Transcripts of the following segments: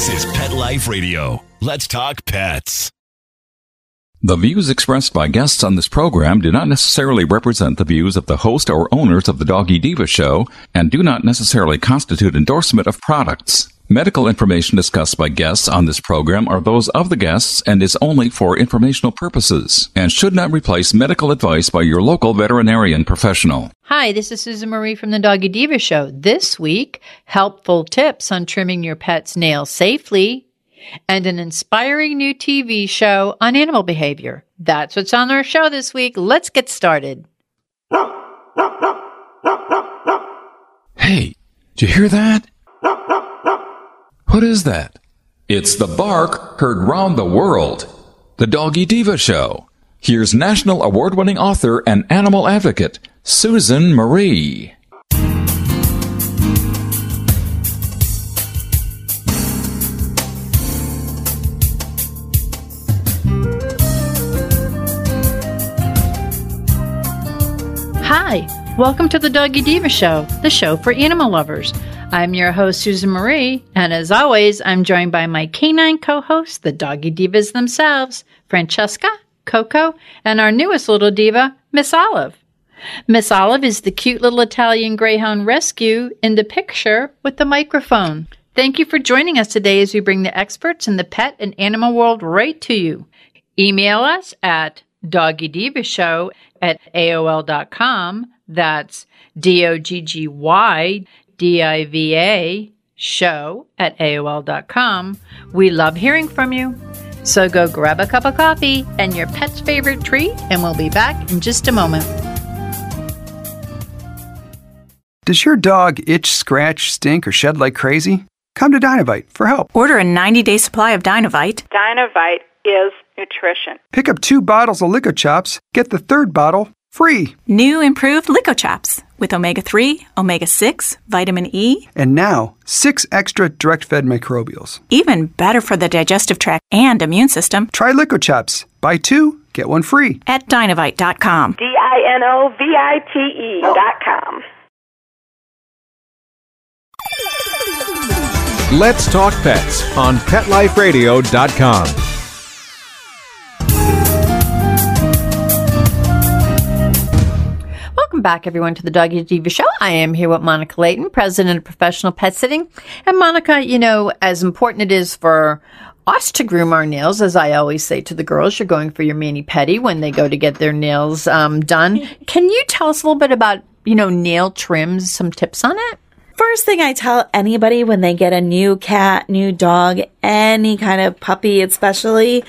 This is Pet Life Radio. Let's talk pets. The views expressed by guests on this program do not necessarily represent the views of the host or owners of the Doggy Diva Show and do not necessarily constitute endorsement of products. Medical information discussed by guests on this program are those of the guests and is only for informational purposes and should not replace medical advice by your local veterinarian professional. Hi, this is Susan Marie from the Doggy Diva Show. This week, helpful tips on trimming your pet's nails safely and an inspiring new TV show on animal behavior. That's what's on our show this week. Let's get started. Hey, did you hear that? What is that? It's the bark heard round the world. The Doggy Diva Show. Here's national award winning author and animal advocate, Susan Marie. Hi, welcome to the Doggy Diva Show, the show for animal lovers. I'm your host, Susan Marie, and as always, I'm joined by my canine co hosts, the Doggy Divas themselves, Francesca, Coco, and our newest little diva, Miss Olive. Miss Olive is the cute little Italian Greyhound rescue in the picture with the microphone. Thank you for joining us today as we bring the experts in the pet and animal world right to you. Email us at doggydivashow at AOL.com. That's D O G G Y D I V A show at AOL.com. We love hearing from you. So go grab a cup of coffee and your pet's favorite treat, and we'll be back in just a moment. Does your dog itch, scratch, stink, or shed like crazy? Come to Dinovite for help. Order a 90 day supply of Dinovite. Dinovite is nutrition. Pick up two bottles of Lico Chops, get the third bottle free. New improved Licochaps with omega 3, omega 6, vitamin E, And now, six extra direct fed microbials. even better for the digestive tract and immune system Try Lico Chops. Buy two, get one free. at dinovite.com. D I N O V I T E dot com. Let's Talk Pets on PetLifeRadio.com. Welcome back, everyone, to the Doggy Diva Show. I am here with Monica Leighton, president of Professional Pet Sitting. And Monica, you know, as important it is for us to groom our nails, as I always say to the girls, you're going for your mani pedi when they go to get their nails um, done. Can you tell us a little bit about, you know, nail trims, some tips on it? First thing I tell anybody when they get a new cat, new dog, any kind of puppy, especially,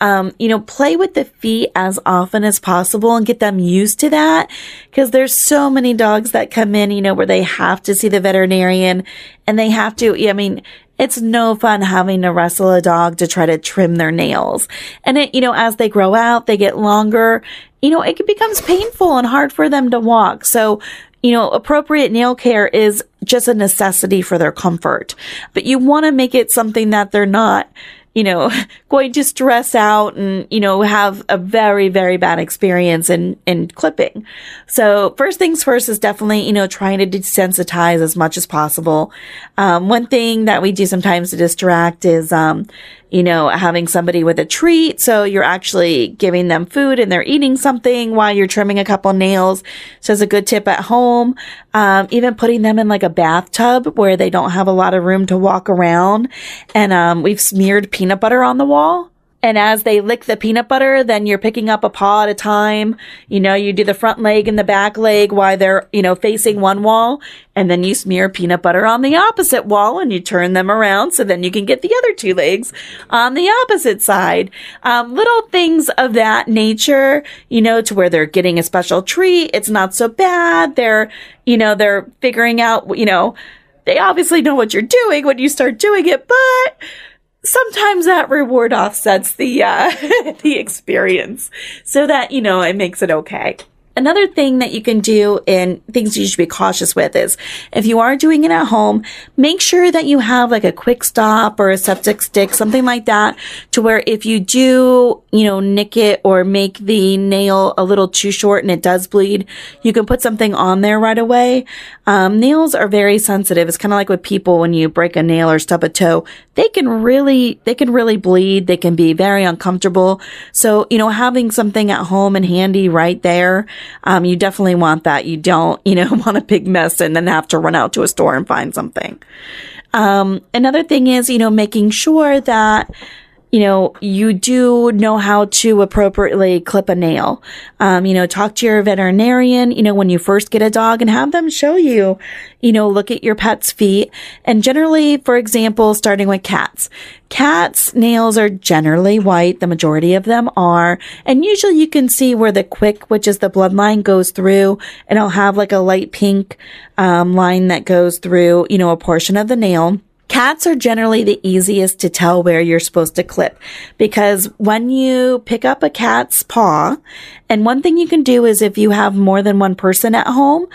um, you know, play with the feet as often as possible and get them used to that. Cause there's so many dogs that come in, you know, where they have to see the veterinarian and they have to, I mean, it's no fun having to wrestle a dog to try to trim their nails. And it, you know, as they grow out, they get longer, you know, it becomes painful and hard for them to walk. So, you know, appropriate nail care is just a necessity for their comfort, but you want to make it something that they're not, you know, going to stress out and, you know, have a very, very bad experience in, in clipping. So first things first is definitely, you know, trying to desensitize as much as possible. Um, one thing that we do sometimes to distract is, um, you know, having somebody with a treat. So you're actually giving them food and they're eating something while you're trimming a couple nails. So it's a good tip at home. Um, even putting them in like a bathtub where they don't have a lot of room to walk around. And, um, we've smeared peanut butter on the wall. And as they lick the peanut butter, then you're picking up a paw at a time. You know, you do the front leg and the back leg while they're, you know, facing one wall. And then you smear peanut butter on the opposite wall and you turn them around so then you can get the other two legs on the opposite side. Um, little things of that nature, you know, to where they're getting a special treat. It's not so bad. They're, you know, they're figuring out, you know, they obviously know what you're doing when you start doing it, but sometimes that reward offsets the uh the experience so that you know it makes it okay Another thing that you can do and things you should be cautious with is if you are doing it at home, make sure that you have like a Kwik Stop or a styptic stick, something like that to where if you do, you know, nick it or make the nail a little too short and it does bleed, you can put something on there right away. Um, nails are very sensitive. It's kind of like with people when you break a nail or stub a toe, they can really, they can really bleed. They can be very uncomfortable. So, you know, having something at home and handy right there um, you definitely want that. You don't, you know, want a big mess and then have to run out to a store and find something. Um, another thing is, you know, making sure that you know, you do know how to appropriately clip a nail. Um, you know, talk to your veterinarian, you know, when you first get a dog and have them show you, you know, look at your pet's feet. And generally, for example, starting with cats, cats' nails are generally white. The majority of them are. And usually you can see where the quick, which is the bloodline goes through and it'll have like a light pink, um, line that goes through, you know, a portion of the nail. Cats are generally the easiest to tell where you're supposed to clip because when you pick up a cat's paw, and one thing you can do is if you have more than one person at home,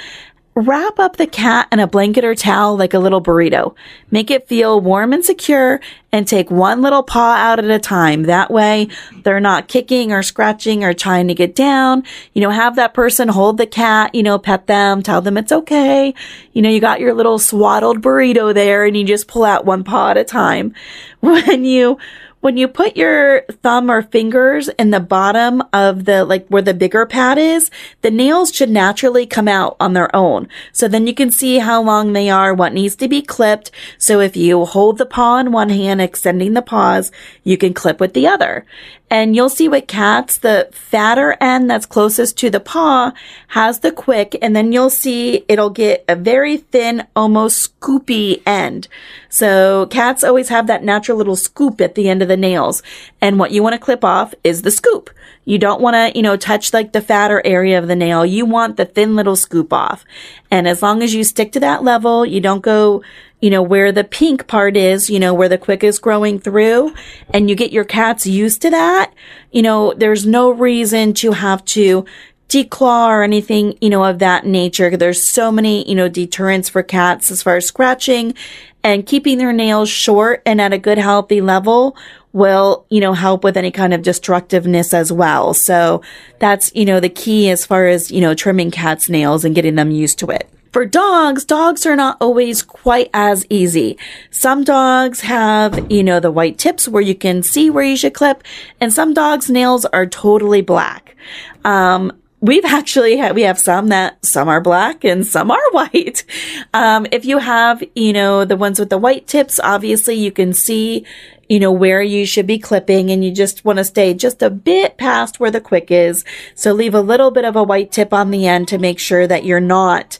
Wrap up the cat in a blanket or towel like a little burrito. Make it feel warm and secure and take one little paw out at a time. That way they're not kicking or scratching or trying to get down. You know, have that person hold the cat, you know, pet them, tell them it's okay. You know, you got your little swaddled burrito there and you just pull out one paw at a time. When you when you put your thumb or fingers in the bottom of the, like where the bigger pad is, the nails should naturally come out on their own. So then you can see how long they are, what needs to be clipped. So if you hold the paw in one hand, extending the paws, you can clip with the other. And you'll see with cats, the fatter end that's closest to the paw has the quick, and then you'll see it'll get a very thin, almost scoopy end. So cats always have that natural little scoop at the end of the nails. And what you want to clip off is the scoop. You don't want to, you know, touch like the fatter area of the nail. You want the thin little scoop off. And as long as you stick to that level, you don't go you know, where the pink part is, you know, where the quick is growing through and you get your cats used to that, you know, there's no reason to have to declaw or anything, you know, of that nature. There's so many, you know, deterrents for cats as far as scratching and keeping their nails short and at a good healthy level will, you know, help with any kind of destructiveness as well. So that's, you know, the key as far as, you know, trimming cats' nails and getting them used to it. For dogs, dogs are not always quite as easy. Some dogs have, you know, the white tips where you can see where you should clip, and some dogs' nails are totally black. Um, we've actually we have some that some are black and some are white. Um, if you have, you know, the ones with the white tips, obviously you can see, you know, where you should be clipping and you just want to stay just a bit past where the quick is. So leave a little bit of a white tip on the end to make sure that you're not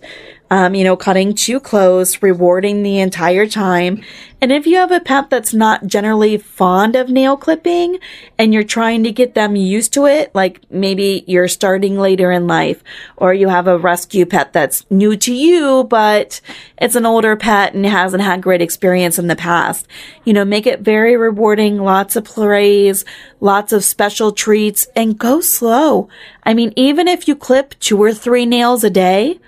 um, you know, cutting too close, rewarding the entire time. And if you have a pet that's not generally fond of nail clipping and you're trying to get them used to it, like maybe you're starting later in life or you have a rescue pet that's new to you, but it's an older pet and hasn't had great experience in the past, you know, make it very rewarding, lots of praise, lots of special treats and go slow. I mean, even if you clip two or three nails a day,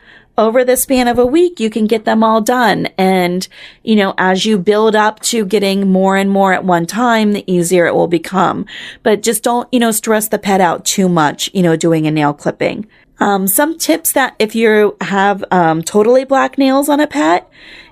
over the span of a week, you can get them all done. And, you know, as you build up to getting more and more at one time, the easier it will become. But just don't, you know, stress the pet out too much, you know, doing a nail clipping. Um, some tips that if you have, um, totally black nails on a pet,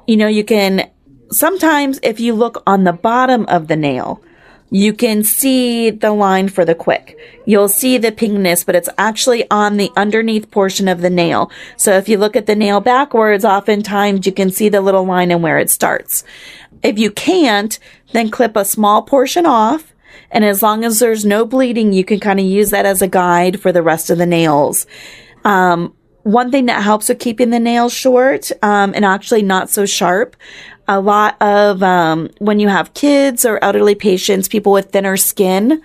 you know, you can, sometimes if you look on the bottom of the nail, you can see the line for the quick. You'll see the pinkness, but it's actually on the underneath portion of the nail. So if you look at the nail backwards, oftentimes you can see the little line and where it starts. If you can't, then clip a small portion off. And as long as there's no bleeding, you can kind of use that as a guide for the rest of the nails. Um, one thing that helps with keeping the nails short um, and actually not so sharp a lot of um, when you have kids or elderly patients, people with thinner skin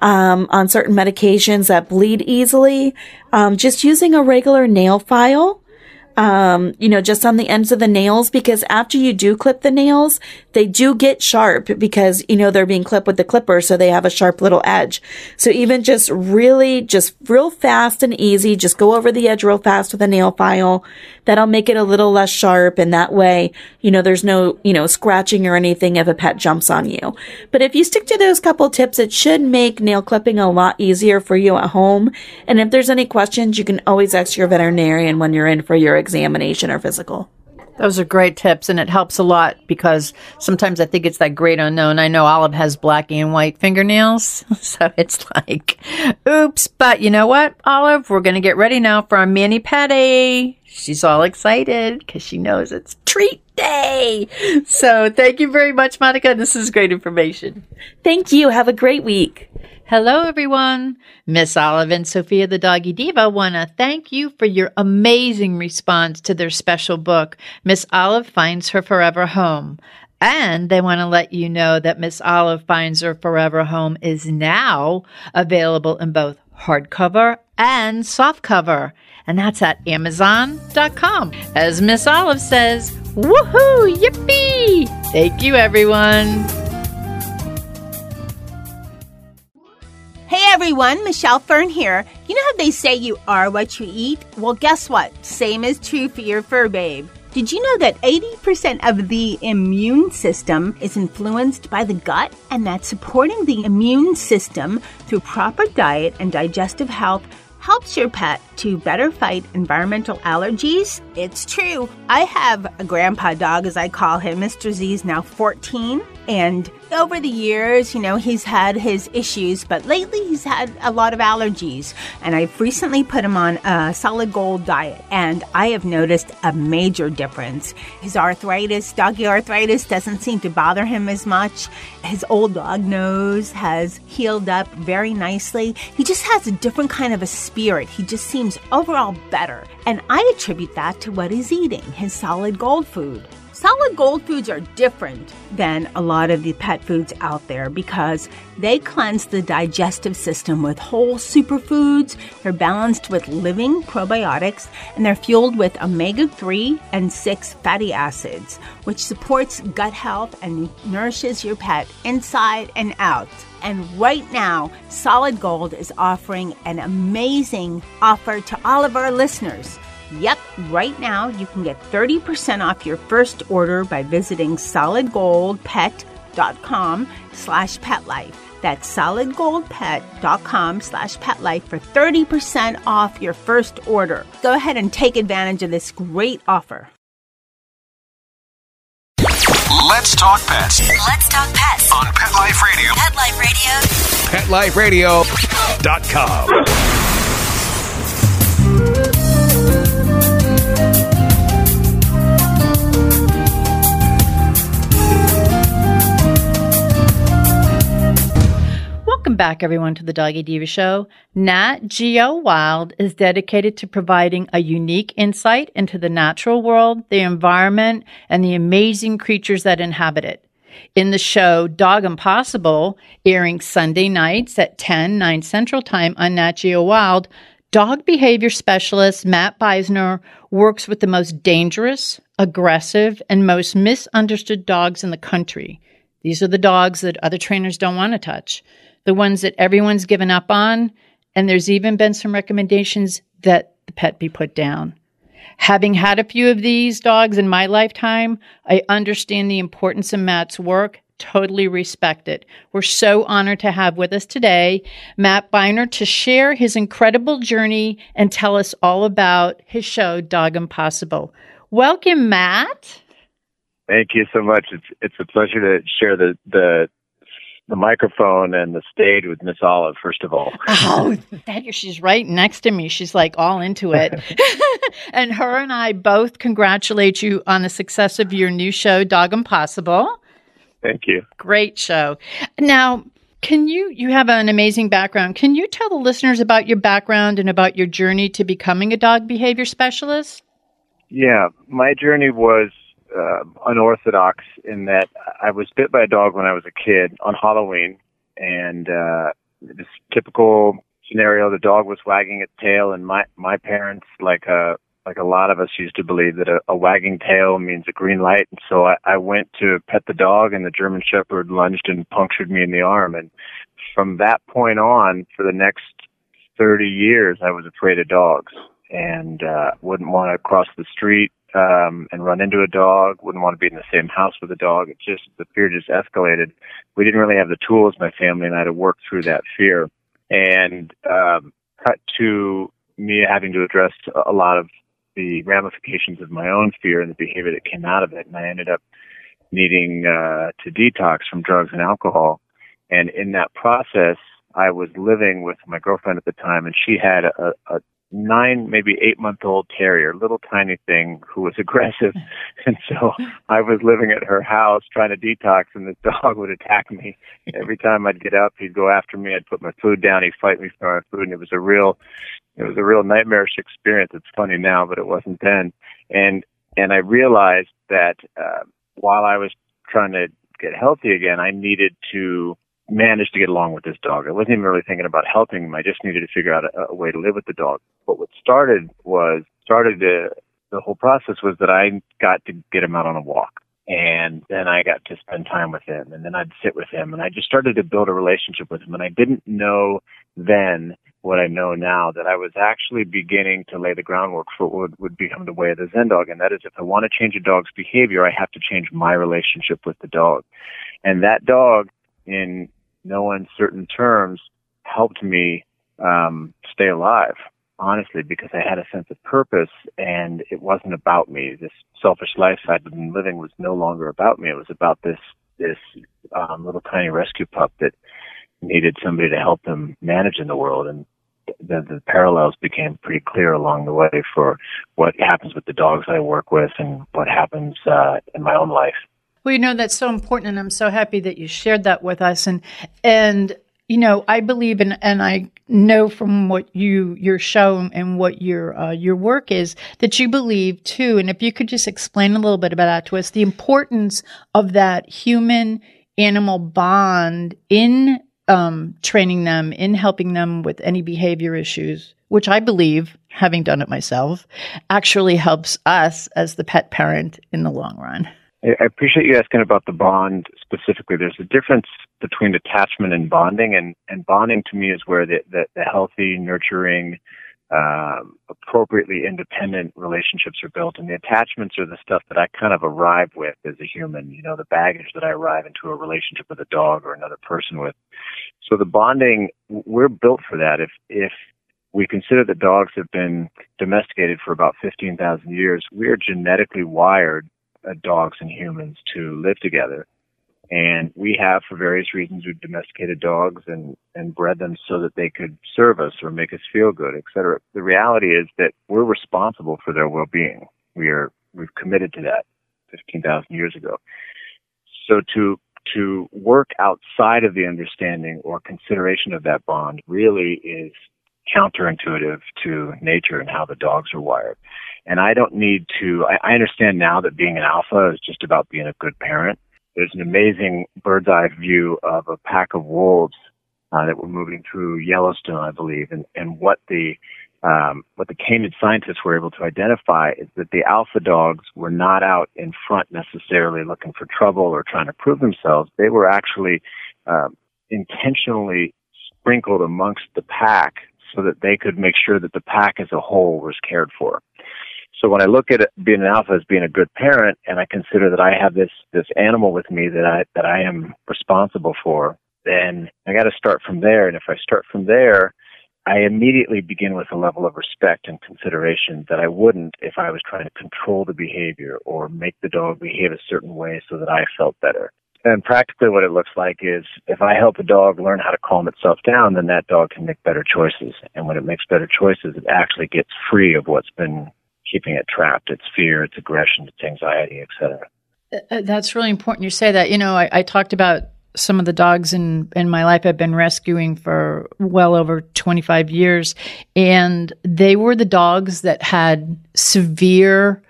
um, on certain medications that bleed easily, um, just using a regular nail file um, you know, just on the ends of the nails because after you do clip the nails, they do get sharp because, you know, they're being clipped with the clipper. So they have a sharp little edge. So even just really, just real fast and easy, just go over the edge real fast with a nail file. That'll make it a little less sharp. And that way, you know, there's no, you know, scratching or anything if a pet jumps on you. But if you stick to those couple tips, it should make nail clipping a lot easier for you at home. And if there's any questions, you can always ask your veterinarian when you're in for your examination or physical. Those are great tips, and it helps a lot because sometimes I think it's that great unknown. I know Olive has black and white fingernails, so it's like, oops. But you know what, Olive? We're going to get ready now for our mani pedi. She's all excited because she knows it's treat day. So thank you very much, Monica. This is great information. Thank you. Have a great week. Hello, everyone. Miss Olive and Sophia the Doggy Diva want to thank you for your amazing response to their special book, Miss Olive Finds Her Forever Home. And they want to let you know that Miss Olive Finds Her Forever Home is now available in both hardcover and softcover. And that's at Amazon.com. As Miss Olive says, woohoo, yippee! Thank you, everyone. Everyone, Michelle Fern here. You know how they say you are what you eat? Well, guess what? Same is true for your fur babe. Did you know that 80% of the immune system is influenced by the gut and that supporting the immune system through proper diet and digestive health helps your pet to better fight environmental allergies? It's true. I have a grandpa dog, as I call him. Mr. Z is now 14. And over the years, you know, he's had his issues, but lately he's had a lot of allergies. And I've recently put him on a solid gold diet, and I have noticed a major difference. His arthritis, doggy arthritis, doesn't seem to bother him as much. His old dog nose has healed up very nicely. He just has a different kind of a spirit. He just seems overall better. And I attribute that to what he's eating, his solid gold food. Solid gold foods are different than a lot of the pet foods out there because they cleanse the digestive system with whole superfoods, they're balanced with living probiotics, and they're fueled with omega 3 and 6 fatty acids, which supports gut health and nourishes your pet inside and out. And right now, Solid Gold is offering an amazing offer to all of our listeners. Yep, right now you can get 30% off your first order by visiting solidgoldpet.com slash petlife. That's solidgoldpet.com slash petlife for 30% off your first order. Go ahead and take advantage of this great offer. Let's talk pets Let's talk pets. on Pet Life Radio. Pet Life Radio. PetLifeRadio.com. back, everyone, to the Doggy Diva Show. Nat Geo Wild is dedicated to providing a unique insight into the natural world, the environment, and the amazing creatures that inhabit it. In the show Dog Impossible, airing Sunday nights at 10, 9 Central Time on Nat Geo Wild, dog behavior specialist Matt Beisner works with the most dangerous, aggressive, and most misunderstood dogs in the country. These are the dogs that other trainers don't want to touch, the ones that everyone's given up on, and there's even been some recommendations that the pet be put down. Having had a few of these dogs in my lifetime, I understand the importance of Matt's work. Totally respect it. We're so honored to have with us today Matt Beisner to share his incredible journey and tell us all about his show, Dog Impossible. Welcome, Matt. Thank you so much. It's it's a pleasure to share the the the microphone and the stage with Miss Olive. First of all, Oh, that she's right next to me. She's like all into it. and her and I both congratulate you on the success of your new show, Dog Impossible. thank you. Great show. Now, can you you have an amazing background. Can you tell the listeners about your background and about your journey to becoming a dog behavior specialist? Yeah, my journey was uh, unorthodox in that I was bit by a dog when I was a kid on Halloween, and uh, this typical scenario: the dog was wagging its tail, and my my parents, like a like a lot of us used to believe that a, a wagging tail means a green light. And so I, I went to pet the dog, and the German Shepherd lunged and punctured me in the arm. And from that point on, for the next 30 years, I was afraid of dogs and uh, wouldn't want to cross the street um, and run into a dog. Wouldn't want to be in the same house with a dog. It just the fear just escalated. We didn't really have the tools, my family and I, to work through that fear. And um, cut to me having to address a lot of the ramifications of my own fear and the behavior that came out of it. And I ended up needing uh, to detox from drugs and alcohol. And in that process, I was living with my girlfriend at the time, and she had a, a nine, maybe eight month old terrier, little tiny thing who was aggressive. And so I was living at her house trying to detox and this dog would attack me. Every time I'd get up, he'd go after me. I'd put my food down. He'd fight me for my food. And it was a real, it was a real nightmarish experience. It's funny now, but it wasn't then. And, and I realized that, uh, while I was trying to get healthy again, I needed to managed to get along with this dog. I wasn't even really thinking about helping him. I just needed to figure out a, a way to live with the dog. But what started was started the the whole process was that I got to get him out on a walk. And then I got to spend time with him and then I'd sit with him and I just started to build a relationship with him. And I didn't know then what I know now that I was actually beginning to lay the groundwork for what would, would become the way of the Zen dog. And that is if I want to change a dog's behavior, I have to change my relationship with the dog. And that dog in no uncertain terms helped me um, stay alive, honestly, because I had a sense of purpose and it wasn't about me. This selfish life I'd been living was no longer about me. It was about this this um, little tiny rescue pup that needed somebody to help him manage in the world and the, the parallels became pretty clear along the way for what happens with the dogs I work with and what happens uh, in my own life. Well, you know that's so important, and I'm so happy that you shared that with us. And and you know, I believe in, and I know from what you your show and what your uh, your work is that you believe too. And if you could just explain a little bit about that to us, the importance of that human animal bond in um, training them, in helping them with any behavior issues, which I believe, having done it myself, actually helps us as the pet parent in the long run. I appreciate you asking about the bond specifically. There's a difference between attachment and bonding, and, and bonding to me is where the, the, the healthy, nurturing, um, appropriately independent relationships are built, and the attachments are the stuff that I kind of arrive with as a human. You know, the baggage that I arrive into a relationship with a dog or another person with. So the bonding, we're built for that. If if we consider that dogs have been domesticated for about 15,000 years, we are genetically wired uh, dogs and humans to live together. And we have, for various reasons, we've domesticated dogs and, and bred them so that they could serve us or make us feel good, et cetera. The reality is that we're responsible for their well-being. We are, we've committed to that 15,000 years ago. So to, to work outside of the understanding or consideration of that bond really is counterintuitive to nature and how the dogs are wired. And I don't need to, I, I understand now that being an alpha is just about being a good parent. There's an amazing bird's eye view of a pack of wolves uh, that were moving through Yellowstone, I believe, and, and what the um, what the canid scientists were able to identify is that the alpha dogs were not out in front necessarily looking for trouble or trying to prove themselves. They were actually uh, intentionally sprinkled amongst the pack so that they could make sure that the pack as a whole was cared for. So when I look at it, being an alpha as being a good parent, and I consider that I have this this animal with me that I that I am responsible for, then I got to start from there. And if I start from there, I immediately begin with a level of respect and consideration that I wouldn't if I was trying to control the behavior or make the dog behave a certain way so that I felt better. And practically what it looks like is if I help a dog learn how to calm itself down, then that dog can make better choices. And when it makes better choices, it actually gets free of what's been keeping it trapped. It's fear, it's aggression, it's anxiety, etc. Uh, uh, that's really important you say that. You know, I, I talked about some of the dogs in, in my life I've been rescuing for well over 25 years. And they were the dogs that had severe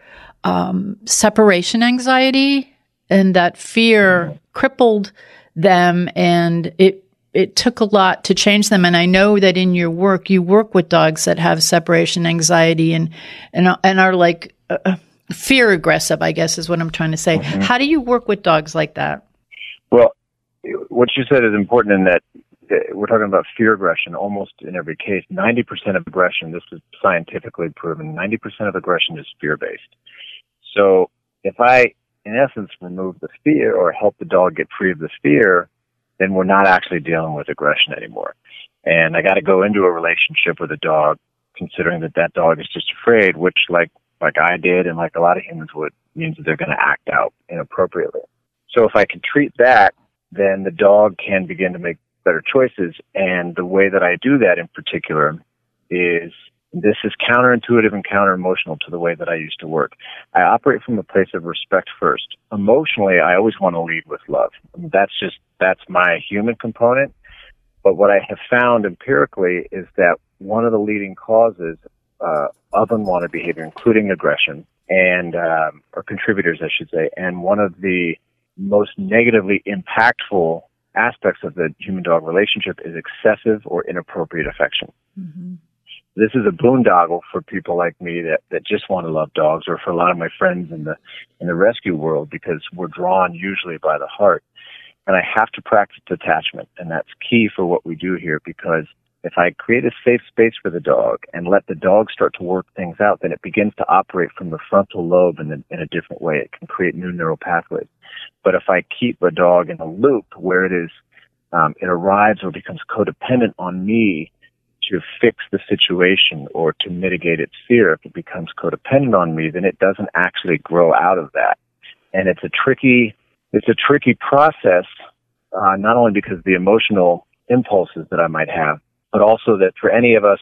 um, separation anxiety and that fear crippled them and it it took a lot to change them. And I know that in your work, you work with dogs that have separation anxiety and and and are like uh, uh fear aggressive. I guess is what I'm trying to say. Mm-hmm. How do you work with dogs like that? Well, what you said is important in that uh, we're talking about fear aggression almost in every case. 90% of aggression, this is scientifically proven, 90% of aggression is fear based. So if I, in essence, remove the fear or help the dog get free of the fear, then we're not actually dealing with aggression anymore. And I got to go into a relationship with a dog considering that that dog is just afraid, which like, like I did and like a lot of humans would, means that they're going to act out inappropriately. So if I can treat that, then the dog can begin to make better choices. And the way that I do that in particular is this is counterintuitive and counter emotional to the way that I used to work. I operate from a place of respect first. Emotionally, I always want to lead with love. That's just, that's my human component. But what I have found empirically is that one of the leading causes uh, of unwanted behavior, including aggression, and um, or contributors, I should say, and one of the most negatively impactful aspects of the human dog relationship is excessive or inappropriate affection. Mm-hmm. This is a boondoggle for people like me that, that just want to love dogs or for a lot of my friends in the in the rescue world because we're drawn usually by the heart. And I have to practice detachment and that's key for what we do here because if I create a safe space for the dog and let the dog start to work things out, then it begins to operate from the frontal lobe in, in a different way. It can create new neural pathways. But if I keep a dog in a loop where it is, um, it arrives or becomes codependent on me to fix the situation or to mitigate its fear, if it becomes codependent on me, then it doesn't actually grow out of that. And it's a tricky, it's a tricky process, uh, not only because of the emotional impulses that I might have, but also that for any of us,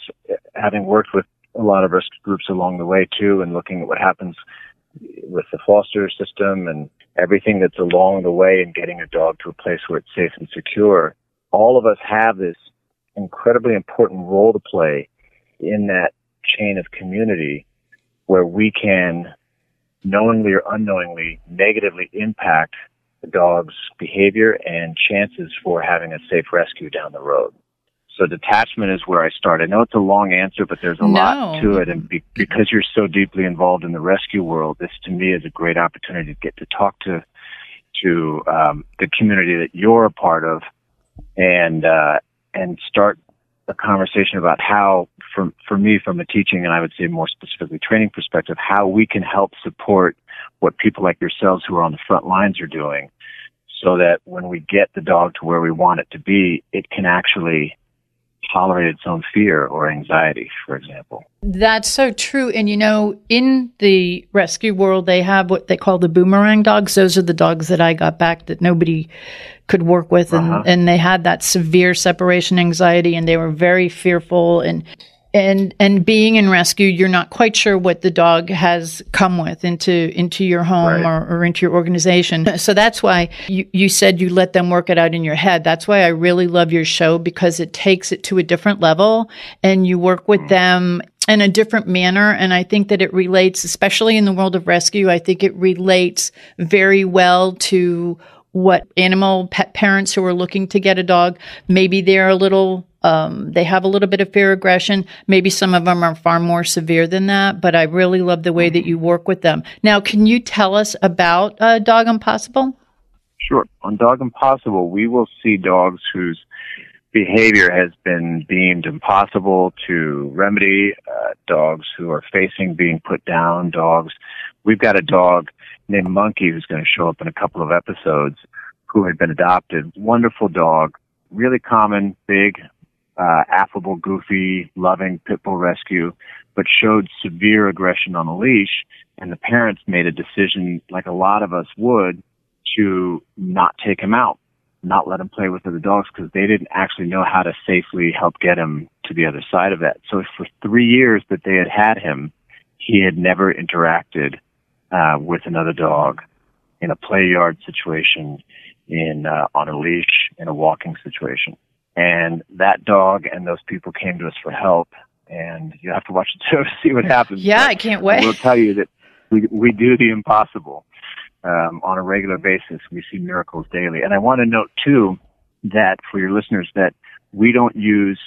having worked with a lot of risk groups along the way too, and looking at what happens with the foster system and everything that's along the way in getting a dog to a place where it's safe and secure, all of us have this incredibly important role to play in that chain of community where we can knowingly or unknowingly negatively impact the dog's behavior and chances for having a safe rescue down the road. So detachment is where I start. I know it's a long answer, but there's a no. lot to it. And be- because you're so deeply involved in the rescue world, this to me is a great opportunity to get to talk to to um, the community that you're a part of, and uh, and start a conversation about how, for for me, from a teaching and I would say more specifically training perspective, how we can help support what people like yourselves who are on the front lines are doing, so that when we get the dog to where we want it to be, it can actually tolerate its own fear or anxiety, for example. That's so true. And you know, in the rescue world, they have what they call the boomerang dogs. Those are the dogs that I got back that nobody could work with. And, uh-huh. and they had that severe separation anxiety and they were very fearful. And and and being in rescue you're not quite sure what the dog has come with into into your home right. or, or, into your organization so that's why you, you said you let them work it out in your head that's why i really love your show because it takes it to a different level and you work with mm. them in a different manner. And I think that it relates, especially in the world of rescue, I think it relates very well to what animal pet parents who are looking to get a dog, maybe they're a little um, they have a little bit of fear aggression. Maybe some of them are far more severe than that, but I really love the way that you work with them. Now, can you tell us about uh, Dog Impossible? Sure. On Dog Impossible, we will see dogs whose behavior has been deemed impossible to remedy, uh, dogs who are facing being put down, dogs. We've got a dog named Monkey who's going to show up in a couple of episodes who had been adopted. Wonderful dog, really common, big, uh, affable, goofy, loving pit bull rescue, but showed severe aggression on a leash. And the parents made a decision, like a lot of us would, to not take him out, not let him play with other dogs because they didn't actually know how to safely help get him to the other side of that. So for three years that they had had him, he had never interacted uh, with another dog in a play yard situation, in uh, on a leash, in a walking situation. And that dog and those people came to us for help. And you have to watch the show to see what happens. Yeah, but I can't wait. We'll tell you that we, we do the impossible um, on a regular basis. We see miracles daily. And I want to note, too, that for your listeners that we don't use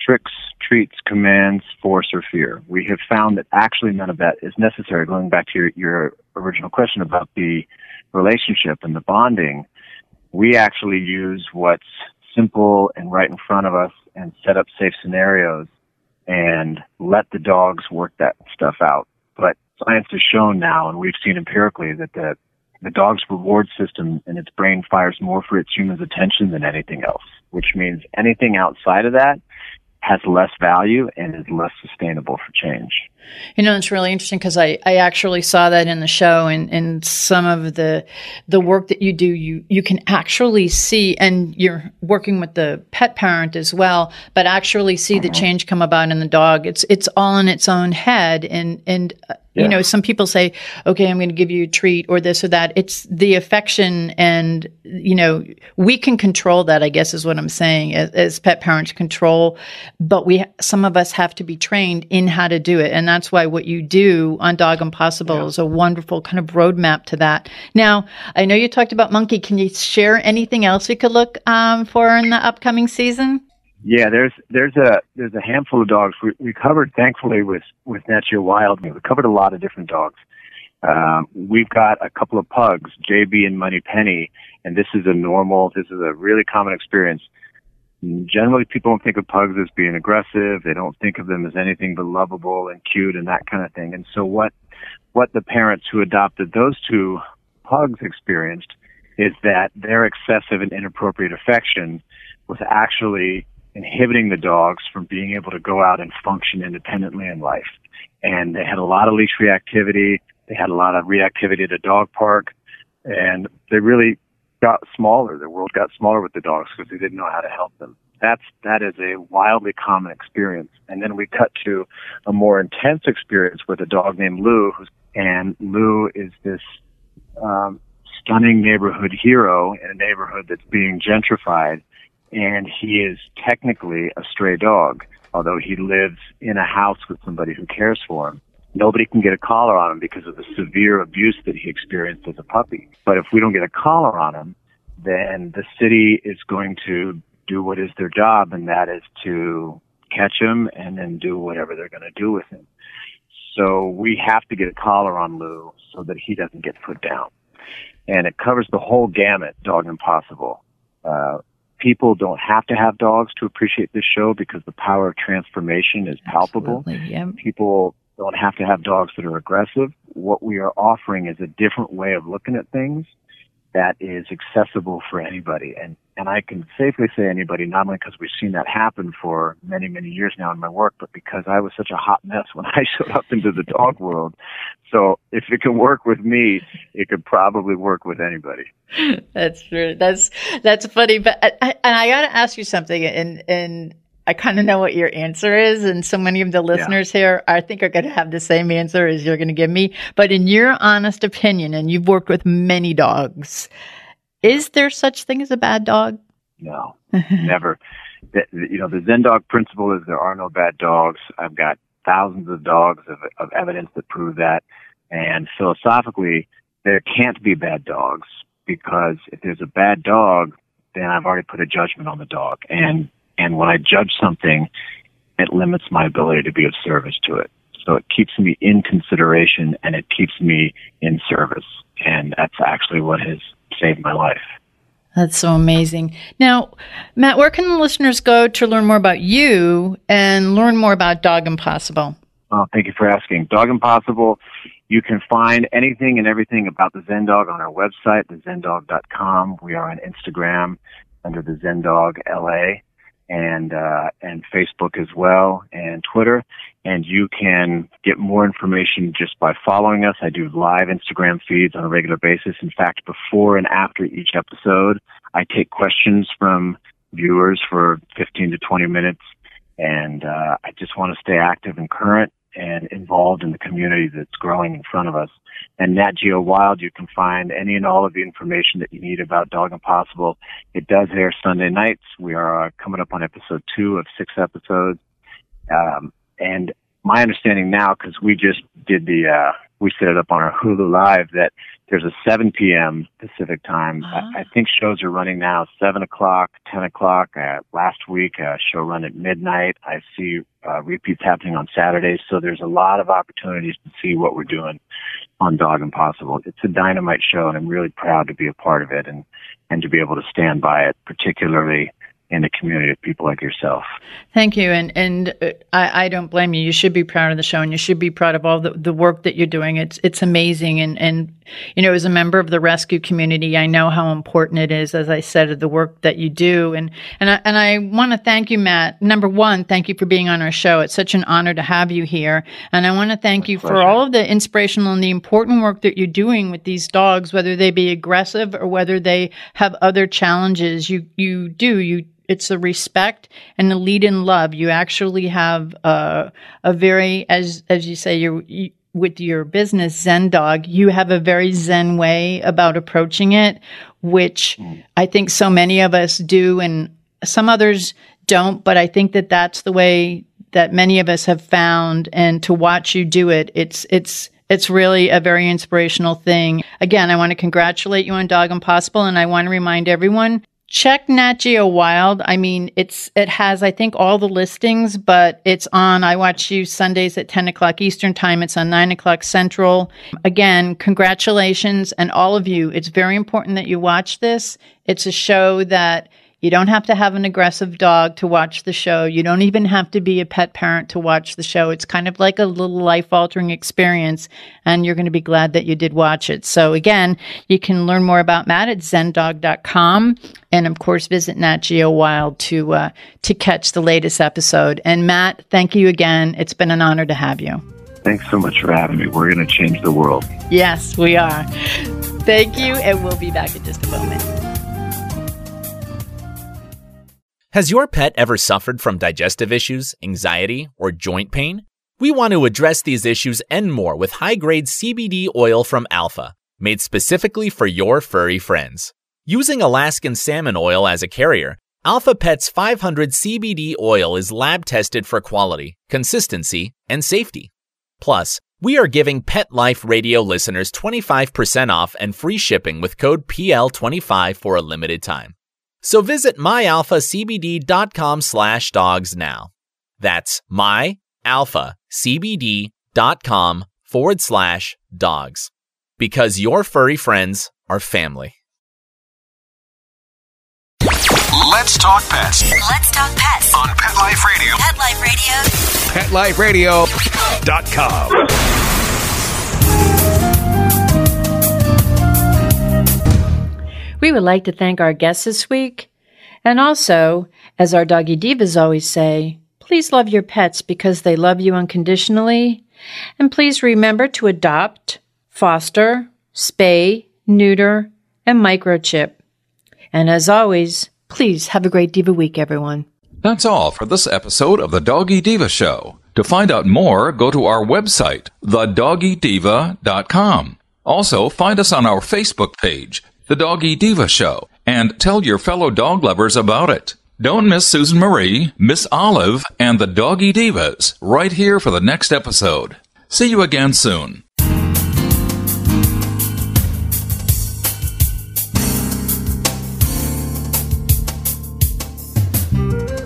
tricks, treats, commands, force, or fear. We have found that actually none of that is necessary. Going back to your, your original question about the relationship and the bonding, we actually use what's simple and right in front of us and set up safe scenarios and let the dogs work that stuff out. But science has shown now, and we've seen empirically, that the, the dog's reward system in its brain fires more for its human's attention than anything else, which means anything outside of that has less value and is less sustainable for change. You know, it's really interesting because I, I actually saw that in the show and, and some of the the work that you do, you you can actually see and you're working with the pet parent as well, but actually see the mm-hmm. change come about in the dog. It's it's all in its own head and and uh, yeah. you know, some people say, okay, I'm going to give you a treat or this or that. It's the affection and, you know, we can control that, I guess is what I'm saying as, as pet parents control, but we, some of us have to be trained in how to do it. And that's why what you do on Dog Impossible yeah. is a wonderful kind of roadmap to that. Now, I know you talked about Monkey. Can you share anything else we could look um, for in the upcoming season? Yeah, there's there's a there's a handful of dogs we, we covered. Thankfully, with with Nat Geo Wild, we covered a lot of different dogs. Um, we've got a couple of pugs, JB and Money Penny, and this is a normal. This is a really common experience. Generally, people don't think of pugs as being aggressive. They don't think of them as anything but lovable and cute and that kind of thing. And so, what what the parents who adopted those two pugs experienced is that their excessive and inappropriate affection was actually inhibiting the dogs from being able to go out and function independently in life. And they had a lot of leash reactivity. They had a lot of reactivity at the dog park. And they really got smaller. The world got smaller with the dogs because they didn't know how to help them. That's, that is a wildly common experience. And then we cut to a more intense experience with a dog named Lou. And Lou is this, um, stunning neighborhood hero in a neighborhood that's being gentrified and he is technically a stray dog, although he lives in a house with somebody who cares for him. Nobody can get a collar on him because of the severe abuse that he experienced as a puppy. But if we don't get a collar on him, then the city is going to do what is their job, and that is to catch him and then do whatever they're going to do with him. So we have to get a collar on Lou so that he doesn't get put down. And it covers the whole gamut, Dog Impossible. Uh, people don't have to have dogs to appreciate this show because the power of transformation is palpable. Yep. People don't have to have dogs that are aggressive. What we are offering is a different way of looking at things that is accessible for anybody. And, and I can safely say anybody, not only because we've seen that happen for many, many years now in my work, but because I was such a hot mess when I showed up into the dog world. So if it can work with me, it could probably work with anybody. That's true. That's, that's funny. But, I, and I got to ask you something and, and, I kind of know what your answer is, and so many of the listeners yeah. here, I think, are going to have the same answer as you're going to give me. But in your honest opinion, and you've worked with many dogs, is there such thing as a bad dog? No, never. The, you know, the Zen dog principle is there are no bad dogs. I've got thousands of dogs of, of evidence that prove that. And philosophically, there can't be bad dogs because if there's a bad dog, then I've already put a judgment on the dog. And and when I judge something, it limits my ability to be of service to it. So it keeps me in consideration and it keeps me in service. And that's actually what has saved my life. That's so amazing. Now, Matt, where can the listeners go to learn more about you and learn more about Dog Impossible? Oh, thank you for asking. Dog Impossible, you can find anything and everything about the Zen Dog on our website, thezendog.com. We are on Instagram under the Zen Dog LA and uh, and Facebook as well and Twitter. And you can get more information just by following us. I do live Instagram feeds on a regular basis. In fact, before and after each episode, I take questions from viewers for 15 to 20 minutes. And uh, I just want to stay active and current and involved in the community that's growing in front of us. And Nat Geo Wild, you can find any and all of the information that you need about Dog Impossible. It does air Sunday nights. We are uh, coming up on episode two of six episodes. Um, and my understanding now, because we just did the uh, we set it up on our Hulu Live that there's a 7 p.m. Pacific time. Uh-huh. I, I think shows are running now 7 o'clock, 10 o'clock. Uh, last week, a show run at midnight. I see uh, repeats happening on Saturdays. So there's a lot of opportunities to see what we're doing on Dog Impossible. It's a dynamite show, and I'm really proud to be a part of it and, and to be able to stand by it, particularly in a community of people like yourself. Thank you, and and uh, I, I don't blame you. You should be proud of the show, and you should be proud of all the, the work that you're doing. It's it's amazing, and and you know, as a member of the rescue community, I know how important it is. As I said, of the work that you do, and and I, and I want to thank you, Matt. Number one, thank you for being on our show. It's such an honor to have you here, and I want to thank My you pleasure. for all of the inspirational and the important work that you're doing with these dogs, whether they be aggressive or whether they have other challenges. You you do you it's the respect and the lead in love. You actually have a, a very, as as you say, you you, with your business Zen Dog, you have a very Zen way about approaching it, which I think so many of us do, and some others don't. But I think that that's the way that many of us have found, and to watch you do it, it's it's it's really a very inspirational thing. Again, I want to congratulate you on Dog Impossible, and I want to remind everyone check Nat Geo Wild. I mean, it's it has I think all the listings, but it's on. I watch you Sundays at ten o'clock Eastern time. It's on nine o'clock Central. Again, congratulations and all of you. It's very important that you watch this. It's a show that you don't have to have an aggressive dog to watch the show. You don't even have to be a pet parent to watch the show. It's kind of like a little life altering experience, and you're going to be glad that you did watch it. So, again, you can learn more about Matt at zendog.com. And of course, visit Nat Geo Wild to, uh, to catch the latest episode. And Matt, thank you again. It's been an honor to have you. Thanks so much for having me. We're going to change the world. Yes, we are. Thank you, and we'll be back in just a moment. Has your pet ever suffered from digestive issues, anxiety, or joint pain? We want to address these issues and more with high grade CBD oil from Alpha, made specifically for your furry friends. Using Alaskan salmon oil as a carrier, Alpha Pet's 500 CBD oil is lab tested for quality, consistency, and safety. Plus, we are giving Pet Life Radio listeners 25% off and free shipping with code PL25 for a limited time. So visit myalphacbd.com slash dogs now. That's myalphacbd.com forward slash dogs. Because your furry friends are family. Let's talk pets. Let's talk pets on Pet Life Radio. Pet Life Radio. PetLifeRadio.com. We would like to thank our guests this week. And also, as our doggy divas always say, please love your pets because they love you unconditionally. And please remember to adopt, foster, spay, neuter, and microchip. And as always, please have a great Diva Week, everyone. That's all for this episode of the Doggy Diva Show. To find out more, go to our website, thedoggydiva.com. Also, find us on our Facebook page, The Doggy Diva Show, and tell your fellow dog lovers about it. Don't miss Susan Marie, Miss Olive, and the Doggy Divas right here for the next episode. See you again soon.